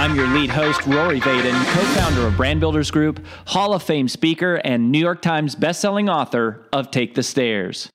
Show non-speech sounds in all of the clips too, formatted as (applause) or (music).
I'm your lead host, Rory Vaden, co founder of Brand Builders Group, Hall of Fame speaker, and New York Times bestselling author of Take the Stairs.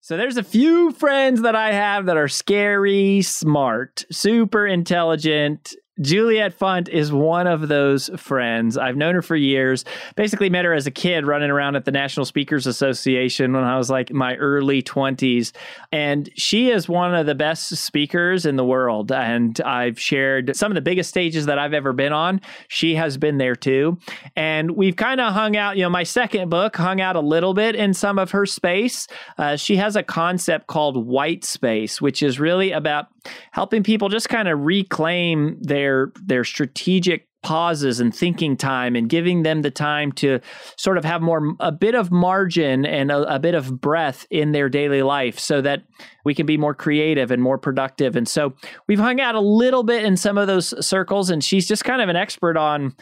So, there's a few friends that I have that are scary, smart, super intelligent, Juliet Funt is one of those friends. I've known her for years. Basically, met her as a kid running around at the National Speakers Association when I was like my early 20s. And she is one of the best speakers in the world. And I've shared some of the biggest stages that I've ever been on. She has been there too. And we've kind of hung out, you know, my second book hung out a little bit in some of her space. Uh, she has a concept called white space, which is really about helping people just kind of reclaim their their strategic pauses and thinking time and giving them the time to sort of have more a bit of margin and a, a, bit of breath in their daily life so that we can be more creative and more productive. And so we've hung out a little bit in some of those circles and she's just kind of an expert on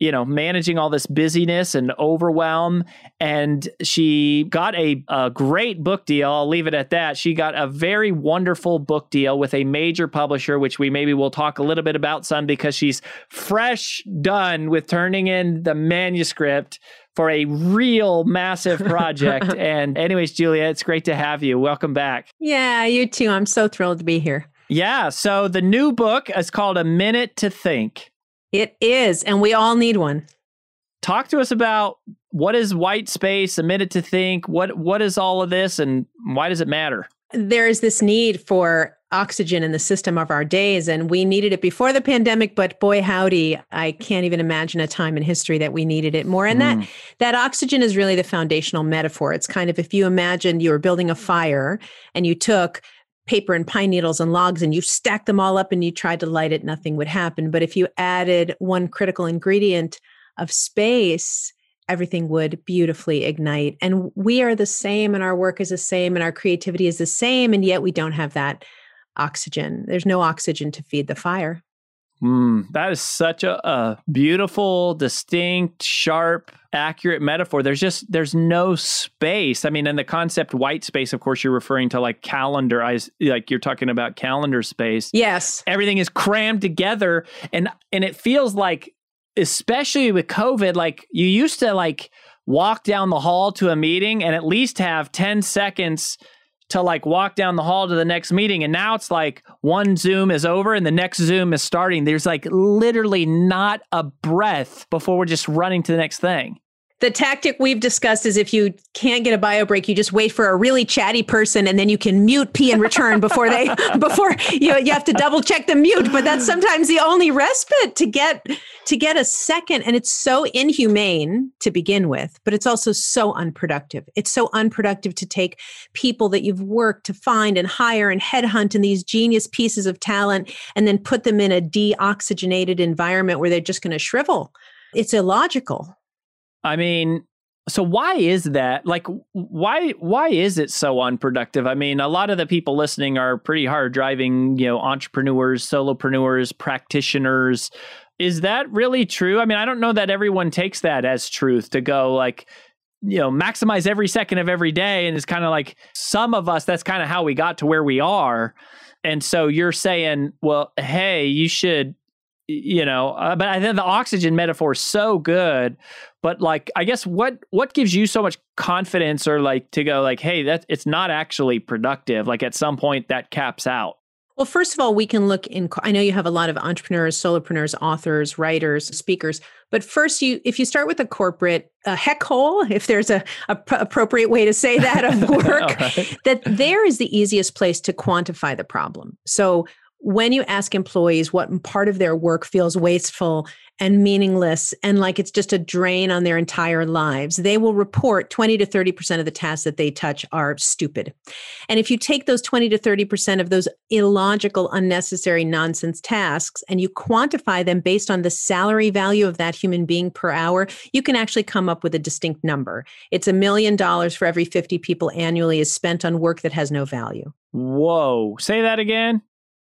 you know, managing all this busyness and overwhelm. And she got a, a great book deal. I'll leave it at that. She got a very wonderful book deal with a major publisher, which we maybe will talk a little bit about some because she's fresh done with turning in the manuscript for a real massive project. (laughs) and, anyways, Juliet, it's great to have you. Welcome back. Yeah, you too. I'm so thrilled to be here. Yeah. So the new book is called A Minute to Think. It is, and we all need one. Talk to us about what is white space, a minute to think, what what is all of this and why does it matter? There is this need for oxygen in the system of our days and we needed it before the pandemic but boy howdy i can't even imagine a time in history that we needed it more and mm. that that oxygen is really the foundational metaphor it's kind of if you imagined you were building a fire and you took paper and pine needles and logs and you stacked them all up and you tried to light it, nothing would happen. But if you added one critical ingredient of space, everything would beautifully ignite. And we are the same, and our work is the same, and our creativity is the same. And yet we don't have that oxygen. There's no oxygen to feed the fire. Mm, that is such a, a, beautiful, distinct, sharp, accurate metaphor. There's just there's no space. I mean, in the concept white space, of course, you're referring to like calendar. I like you're talking about calendar space. Yes, everything is crammed together, and and it feels like, especially with COVID, like you used to like walk down the hall to a meeting and at least have ten seconds to like walk down the hall to the next meeting. And now it's like one Zoom is over and the next Zoom is starting. There's like literally not a breath before we're just running to the next thing the tactic we've discussed is if you can't get a bio break, you just wait for a really chatty person and then you can mute P and return before they (laughs) before you you have to double check the mute. But that's sometimes the only respite to get to get a second. And it's so inhumane to begin with, but it's also so unproductive. It's so unproductive to take people that you've worked to find and hire and headhunt and these genius pieces of talent and then put them in a deoxygenated environment where they're just going to shrivel. It's illogical. I mean, so why is that? Like why why is it so unproductive? I mean, a lot of the people listening are pretty hard driving, you know, entrepreneurs, solopreneurs, practitioners. Is that really true? I mean, I don't know that everyone takes that as truth to go like you know maximize every second of every day and it's kind of like some of us that's kind of how we got to where we are and so you're saying well hey you should you know uh, but i think the oxygen metaphor is so good but like i guess what what gives you so much confidence or like to go like hey that it's not actually productive like at some point that caps out well first of all we can look in i know you have a lot of entrepreneurs solopreneurs authors writers speakers but first you if you start with a corporate a heck hole if there's a, a p- appropriate way to say that of (laughs) work right. that there is the easiest place to quantify the problem so when you ask employees what part of their work feels wasteful and meaningless and like it's just a drain on their entire lives, they will report 20 to 30% of the tasks that they touch are stupid. And if you take those 20 to 30% of those illogical, unnecessary nonsense tasks and you quantify them based on the salary value of that human being per hour, you can actually come up with a distinct number. It's a million dollars for every 50 people annually is spent on work that has no value. Whoa. Say that again.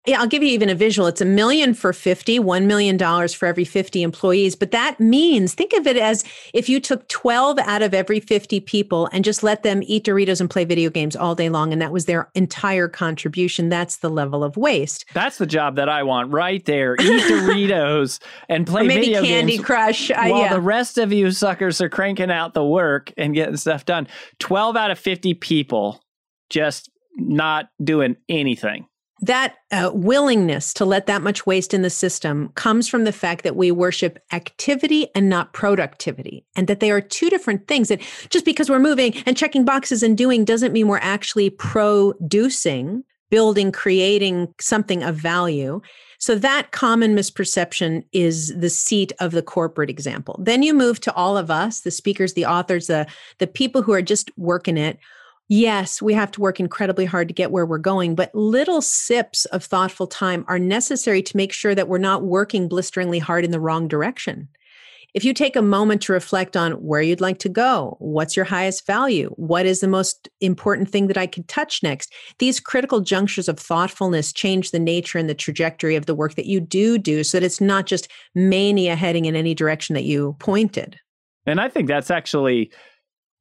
Yeah, I'll give you even a visual. It's a million for 50, $1 million for every 50 employees. But that means, think of it as if you took 12 out of every 50 people and just let them eat Doritos and play video games all day long. And that was their entire contribution. That's the level of waste. That's the job that I want right there. Eat (laughs) Doritos and play or maybe video Candy games Crush. While yeah. the rest of you suckers are cranking out the work and getting stuff done. 12 out of 50 people just not doing anything that uh, willingness to let that much waste in the system comes from the fact that we worship activity and not productivity and that they are two different things. That just because we're moving and checking boxes and doing doesn't mean we're actually producing building creating something of value. So that common misperception is the seat of the corporate example. Then you move to all of us the speakers the authors the the people who are just working it Yes, we have to work incredibly hard to get where we're going, but little sips of thoughtful time are necessary to make sure that we're not working blisteringly hard in the wrong direction. If you take a moment to reflect on where you'd like to go, what's your highest value, what is the most important thing that I could touch next, these critical junctures of thoughtfulness change the nature and the trajectory of the work that you do do so that it's not just mania heading in any direction that you pointed. And I think that's actually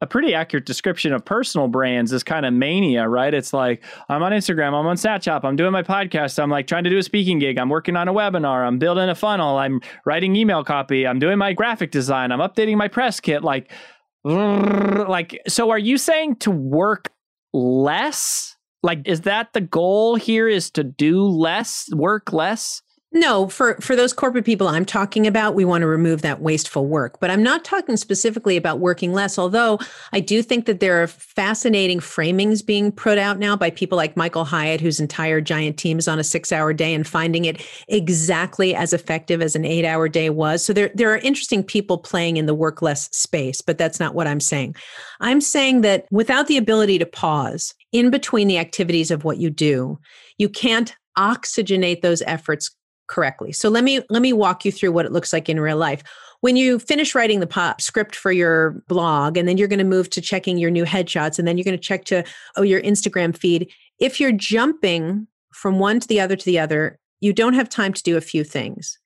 a pretty accurate description of personal brands is kind of mania, right? It's like I'm on Instagram, I'm on Snapchat, I'm doing my podcast, I'm like trying to do a speaking gig, I'm working on a webinar, I'm building a funnel, I'm writing email copy, I'm doing my graphic design, I'm updating my press kit, like (laughs) like so are you saying to work less? Like is that the goal here is to do less, work less? No, for for those corporate people I'm talking about, we want to remove that wasteful work. But I'm not talking specifically about working less, although I do think that there are fascinating framings being put out now by people like Michael Hyatt whose entire giant team is on a 6-hour day and finding it exactly as effective as an 8-hour day was. So there there are interesting people playing in the work less space, but that's not what I'm saying. I'm saying that without the ability to pause in between the activities of what you do, you can't oxygenate those efforts correctly. So let me let me walk you through what it looks like in real life. When you finish writing the pop script for your blog and then you're going to move to checking your new headshots and then you're going to check to oh your Instagram feed, if you're jumping from one to the other to the other, you don't have time to do a few things.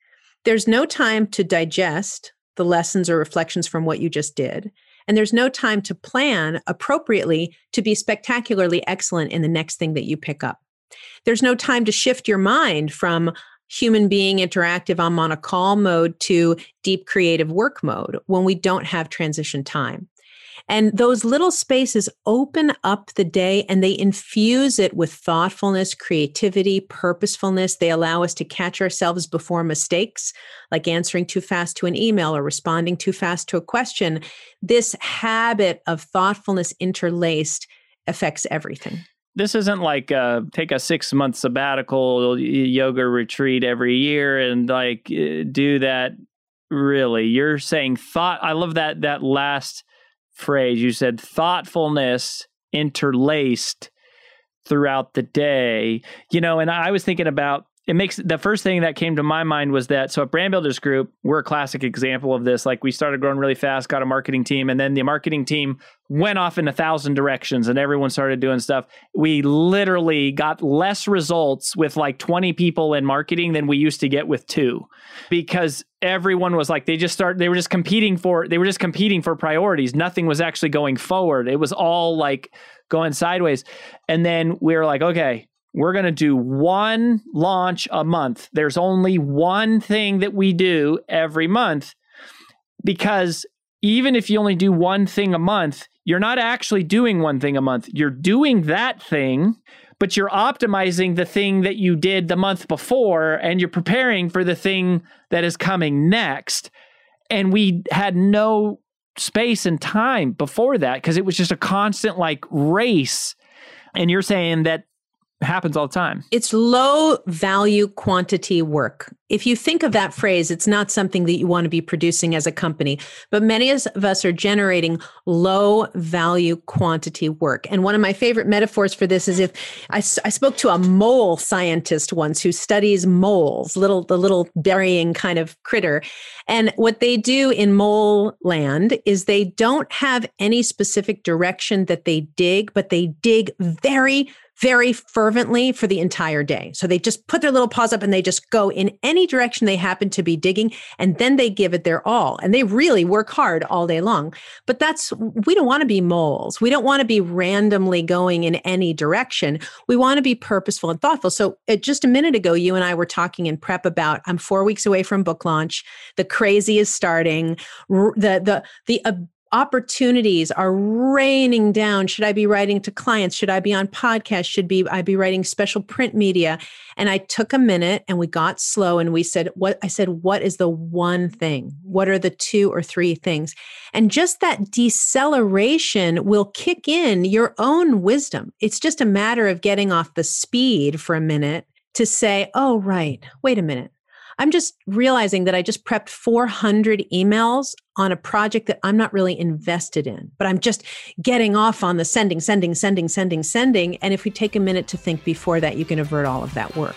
There's no time to digest the lessons or reflections from what you just did. And there's no time to plan appropriately to be spectacularly excellent in the next thing that you pick up. There's no time to shift your mind from, human being interactive I'm on a call mode to deep creative work mode when we don't have transition time. And those little spaces open up the day and they infuse it with thoughtfulness, creativity, purposefulness. They allow us to catch ourselves before mistakes, like answering too fast to an email or responding too fast to a question. This habit of thoughtfulness interlaced affects everything this isn't like take a six month sabbatical yoga retreat every year and like uh, do that. Really you're saying thought i love that that last phrase. You said thoughtfulness interlaced throughout the day. You know and i was thinking about it makes the first thing that came to my mind was that so at brand builders group we're a classic example of this. Like we started growing really fast got a marketing team and then the marketing team went off in a thousand directions and everyone started doing stuff. We literally got less results with like 20 people in marketing than we used to get with two because everyone was like they just start they were just competing for they were just competing for priorities. Nothing was actually going forward. It was all like going sideways. And then we were like okay we're going to do one launch a month. There's only one thing that we do every month because even if you only do one thing a month, you're not actually doing one thing a month. You're doing that thing, but you're optimizing the thing that you did the month before and you're preparing for the thing that is coming next. And we had no space and time before that because it was just a constant like race. And you're saying that happens all the time. It's low value quantity work. If you think of that phrase, it's not something that you want to be producing as a company, but many of us are generating low value quantity work. And one of my favorite metaphors for this is if I, I spoke to a mole scientist once who studies moles, little the little burying kind of critter. And what they do in mole land is they don't have any specific direction that they dig, but they dig very very fervently for the entire day. So they just put their little paws up and they just go in any direction they happen to be digging and then they give it their all. And they really work hard all day long. But that's, we don't want to be moles. We don't want to be randomly going in any direction. We want to be purposeful and thoughtful. So uh, just a minute ago, you and I were talking in prep about I'm four weeks away from book launch. The crazy is starting. The, the, the, opportunities are raining down. Should i be writing to clients? Should i be on podcasts? Should be i be writing special print media? And i took a minute and we got slow and we said what i said what is the one thing? What are the two or three things? And just that deceleration will kick in your own wisdom. It's just a matter of getting off the speed for a minute to say oh right. Wait a minute I'm just realizing that I just prepped 400 emails on a project that I'm not really invested in, but I'm just getting off on the sending, sending, sending, sending, sending. And if we take a minute to think before that, you can avert all of that work.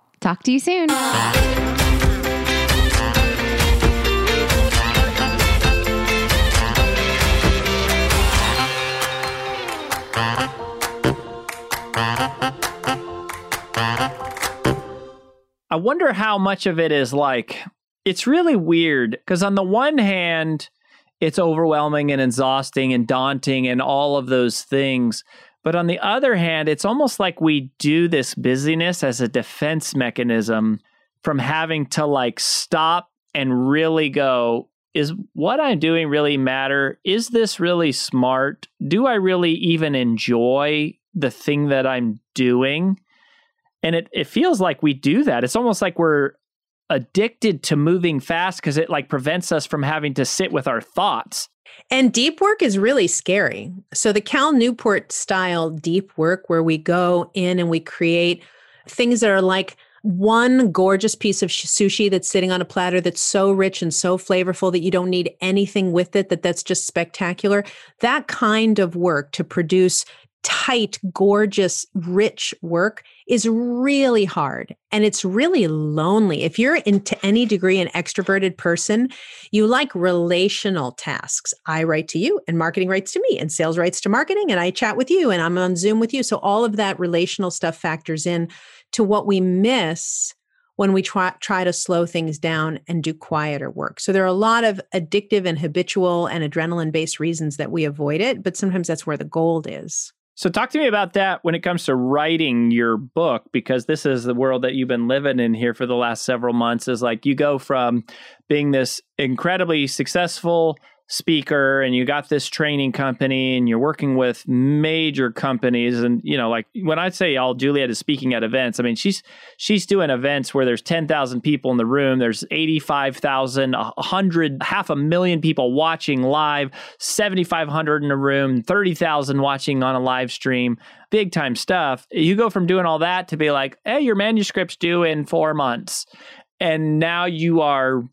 Talk to you soon. I wonder how much of it is like, it's really weird because, on the one hand, it's overwhelming and exhausting and daunting and all of those things. But on the other hand, it's almost like we do this busyness as a defense mechanism from having to like stop and really go, is what I'm doing really matter? Is this really smart? Do I really even enjoy the thing that I'm doing? And it, it feels like we do that. It's almost like we're addicted to moving fast because it like prevents us from having to sit with our thoughts. And deep work is really scary. So, the Cal Newport style deep work, where we go in and we create things that are like one gorgeous piece of sushi that's sitting on a platter that's so rich and so flavorful that you don't need anything with it, that that's just spectacular. That kind of work to produce tight, gorgeous, rich work is really hard and it's really lonely. If you're into any degree an extroverted person, you like relational tasks. I write to you and marketing writes to me and sales writes to marketing and I chat with you and I'm on Zoom with you. So all of that relational stuff factors in to what we miss when we try, try to slow things down and do quieter work. So there are a lot of addictive and habitual and adrenaline based reasons that we avoid it, but sometimes that's where the gold is. So, talk to me about that when it comes to writing your book, because this is the world that you've been living in here for the last several months. Is like you go from being this incredibly successful speaker and you got this training company and you're working with major companies. And you know like when I say all Juliet is speaking at events I mean she's she's doing events where there's 10,000 people in the room. There's 85,000 100 half a million people watching live 7500 in a room 30,000 watching on a live stream. Big time stuff. You go from doing all that to be like hey your manuscript's due in 4 months. And now you are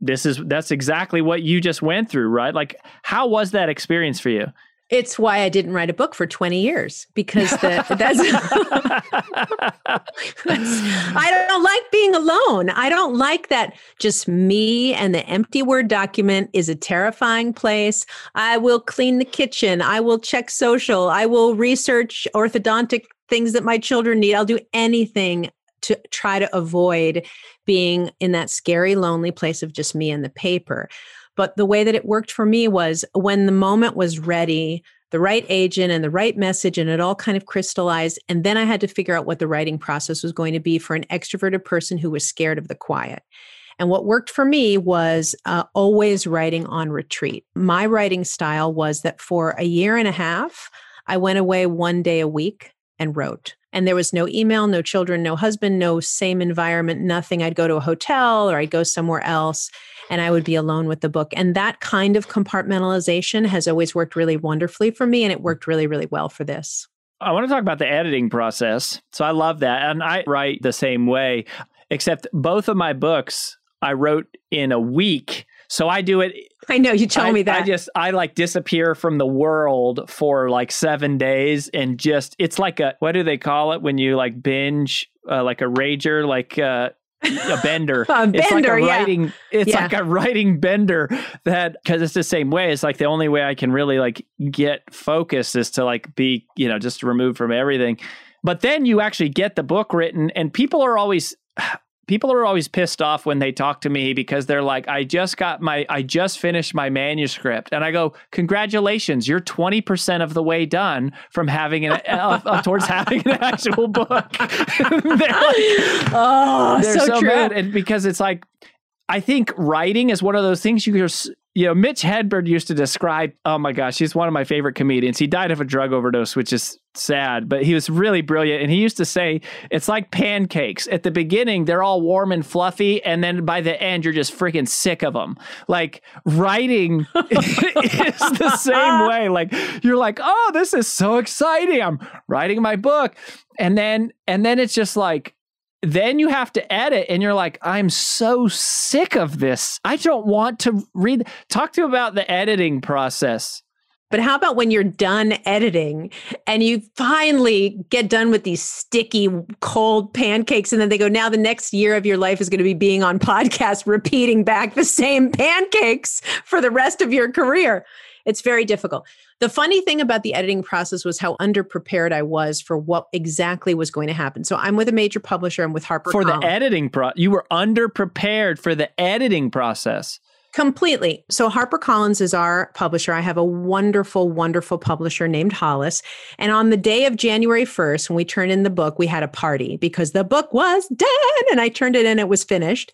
this is that's exactly what you just went through, right? Like, how was that experience for you? It's why I didn't write a book for 20 years because the, that's, (laughs) that's, I don't like being alone. I don't like that just me and the empty Word document is a terrifying place. I will clean the kitchen. I will check social. I will research orthodontic things that my children need. I'll do anything to try to avoid being in that scary, lonely place of just me and the paper. But the way that it worked for me was when the moment was ready, the right agent and the right message, and it all kind of crystallized. And then I had to figure out what the writing process was going to be for an extroverted person who was scared of the quiet. And what worked for me was uh, always writing on retreat. My writing style was that for a year and a half, I went away one day a week and wrote. And there was no email, no children, no husband, no same environment, nothing. I'd go to a hotel or I'd go somewhere else and I would be alone with the book. And that kind of compartmentalization has always worked really wonderfully for me. And it worked really, really well for this. I want to talk about the editing process. So I love that. And I write the same way, except both of my books I wrote in a week. So I do it. I know you told I, me that. I just I like disappear from the world for like seven days and just it's like a what do they call it when you like binge uh, like a rager like uh, a bender. (laughs) a bender, it's like a yeah. writing. It's Yeah. like a writing bender that because it's the same way. It's like the only way I can really like get focus is to like be you know just removed from everything. But then you actually get the book written, and people are always. People are always pissed off when they talk to me because they're like, I just got my, I just finished my manuscript. And I go, Congratulations, you're 20% of the way done from having an, (laughs) uh, uh, towards having an actual book. (laughs) they're like, oh, they're so, so, true. mad and because it's like i think writing is one of those things you just you know mitch hedberg used to describe oh my gosh he's one of my favorite comedians he died of a drug overdose which is sad but he was really brilliant. And he used to say it's like pancakes. At the beginning they're all warm and fluffy and then by the end you're just freaking sick of them like writing (laughs) is the same (laughs) way. Like you're like oh this is so exciting. I'm writing my book. And then and then it's just like then you have to edit and you're like i'm so sick of this. I don't want to read. Talk to you about the editing process But how about when you're done editing and you finally get done with these sticky, cold pancakes, and then they go, now the next year of your life is going to be being on podcast, repeating back the same pancakes for the rest of your career. It's very difficult. The funny thing about the editing process was how underprepared I was for what exactly was going to happen. So I'm with a major publisher. I'm with Harper for the editing pro you were underprepared for the editing process Completely. So HarperCollins is our publisher. I have a wonderful, wonderful publisher named Hollis. And on the day of January 1st, when we turned in the book, we had a party because the book was done and I turned it in, it was finished.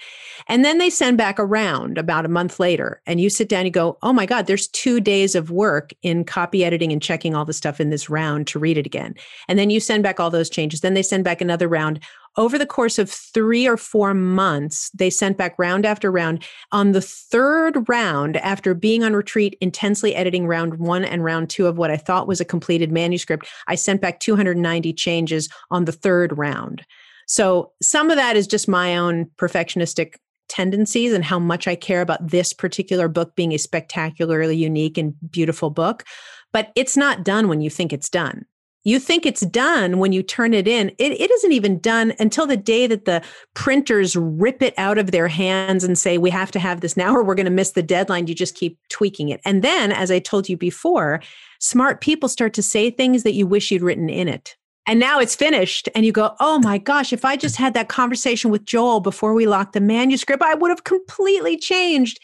And then they send back a round about a month later. And you sit down, you go, oh my God, there's two days of work in copy editing and checking all the stuff in this round to read it again. And then you send back all those changes. Then they send back another round over the course of three or four months, they sent back round after round. On the third round, after being on retreat, intensely editing round one and round two of what I thought was a completed manuscript, I sent back 290 changes on the third round. So some of that is just my own perfectionistic tendencies and how much I care about this particular book being a spectacularly unique and beautiful book. But it's not done when you think it's done. You think it's done when you turn it in. It, it isn't even done until the day that the printers rip it out of their hands and say, we have to have this now or we're going to miss the deadline. You just keep tweaking it. And then, as I told you before, smart people start to say things that you wish you'd written in it. And now it's finished. And you go, oh my gosh, if I just had that conversation with Joel before we locked the manuscript, I would have completely changed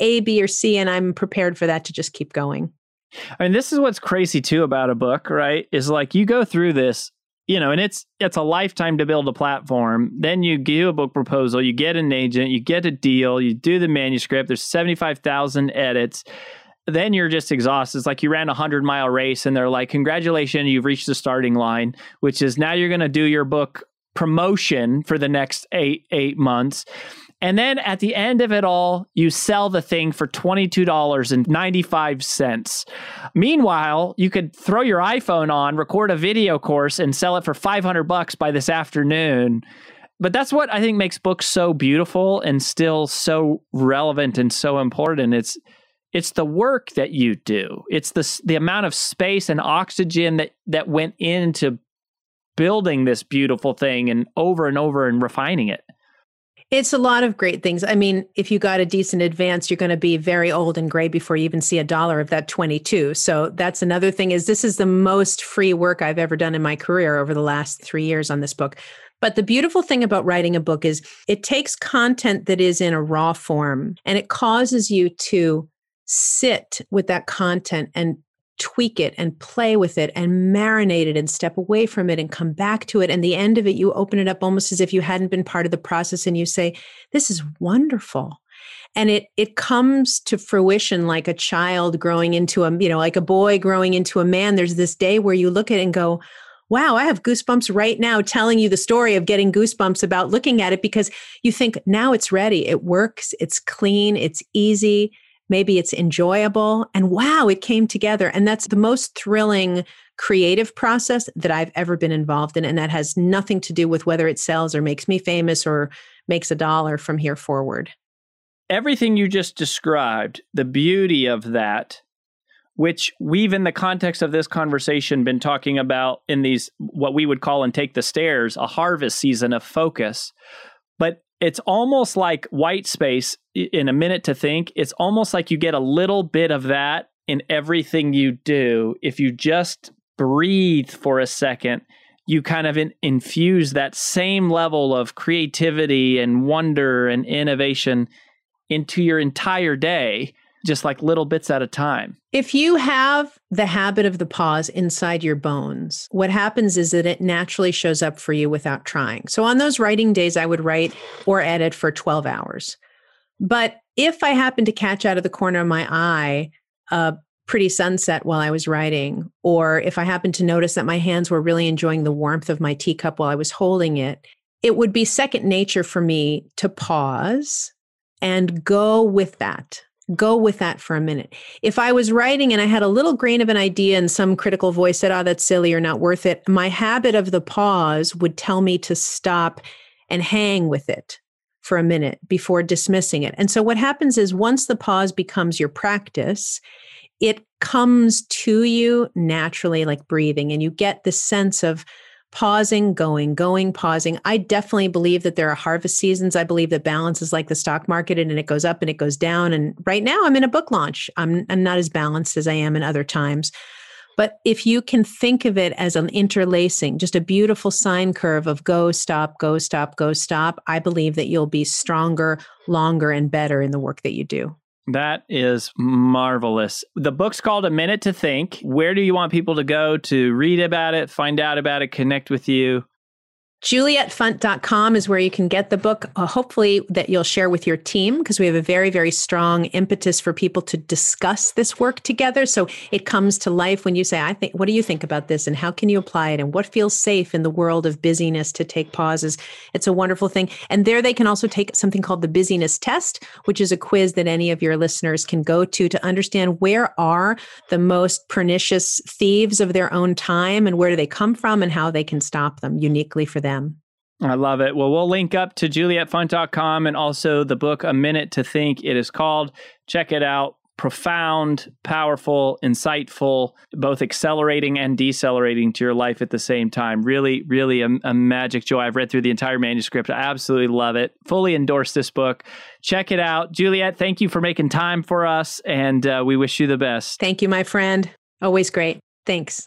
A, B, or C. And I'm prepared for that to just keep going. I mean, this is what's crazy too about a book, right? Is like you go through this, you know, and it's it's a lifetime to build a platform. Then you do a book proposal, you get an agent, you get a deal, you do the manuscript. There's seventy five thousand edits. Then you're just exhausted. It's like you ran a hundred mile race, and they're like, "Congratulations, you've reached the starting line," which is now you're going to do your book promotion for the next eight eight months. And then at the end of it all, you sell the thing for $22.95. Meanwhile, you could throw your iPhone on, record a video course, and sell it for 500 bucks by this afternoon. But that's what I think makes books so beautiful and still so relevant and so important. It's it's the work that you do. It's the the amount of space and oxygen that that went into building this beautiful thing and over and over and refining it. It's a lot of great things. I mean, if you got a decent advance, you're going to be very old and gray before you even see a dollar of that 22. So that's another thing is this is the most free work I've ever done in my career over the last 3 years on this book. But the beautiful thing about writing a book is it takes content that is in a raw form and it causes you to sit with that content and tweak it and play with it and marinate it and step away from it and come back to it. And the end of it, you open it up almost as if you hadn't been part of the process and you say, This is wonderful. And it it comes to fruition like a child growing into a, you know, like a boy growing into a man. There's this day where you look at it and go, Wow, I have goosebumps right now telling you the story of getting goosebumps about looking at it because you think now it's ready. It works, it's clean, it's easy maybe it's enjoyable and wow it came together. And that's the most thrilling creative process that i've ever been involved in and that has nothing to do with whether it sells or makes me famous or makes a dollar from here forward. Everything you just described the beauty of that which we've in the context of this conversation been talking about in these what we would call and take the stairs a harvest season of focus. But it's almost like white space in a minute to think. It's almost like you get a little bit of that in everything you do. If you just breathe for a second, you kind of in, infuse that same level of creativity and wonder and innovation into your entire day just like little bits at a time. If you have the habit of the pause inside your bones, what happens is that it naturally shows up for you without trying. So on those writing days, I would write or edit for 12 hours. But if I happen to catch out of the corner of my eye a pretty sunset while I was writing, or if I happen to notice that my hands were really enjoying the warmth of my teacup while I was holding it, it would be second nature for me to pause and go with that go with that for a minute. If I was writing and I had a little grain of an idea and some critical voice said, oh, that's silly or not worth it, my habit of the pause would tell me to stop and hang with it for a minute before dismissing it. And so what happens is once the pause becomes your practice, it comes to you naturally like breathing and you get the sense of pausing, going, going, pausing. I definitely believe that there are harvest seasons. I believe that balance is like the stock market and it goes up and it goes down. And right now I'm in a book launch. I'm, I'm not as balanced as I am in other times. But if you can think of it as an interlacing, just a beautiful sine curve of go, stop, go, stop, go, stop, I believe that you'll be stronger, longer, and better in the work that you do. That is marvelous. The book's called A Minute to Think. Where do you want people to go to read about it, find out about it, connect with you? JulietFunt.com is where you can get the book. Uh, hopefully, that you'll share with your team because we have a very, very strong impetus for people to discuss this work together. So it comes to life when you say, I think, what do you think about this? And how can you apply it? And what feels safe in the world of busyness to take pauses? It's a wonderful thing. And there they can also take something called the busyness test, which is a quiz that any of your listeners can go to to understand where are the most pernicious thieves of their own time and where do they come from and how they can stop them uniquely for them. I love it. Well, we'll link up to julietfunt.com and also the book A Minute to Think. It is called. Check it out. Profound, powerful, insightful, both accelerating and decelerating to your life at the same time. Really, really a, a magic joy. I've read through the entire manuscript. I absolutely love it. Fully endorse this book. Check it out. Juliet, thank you for making time for us, and uh, we wish you the best. Thank you, my friend. Always great. Thanks.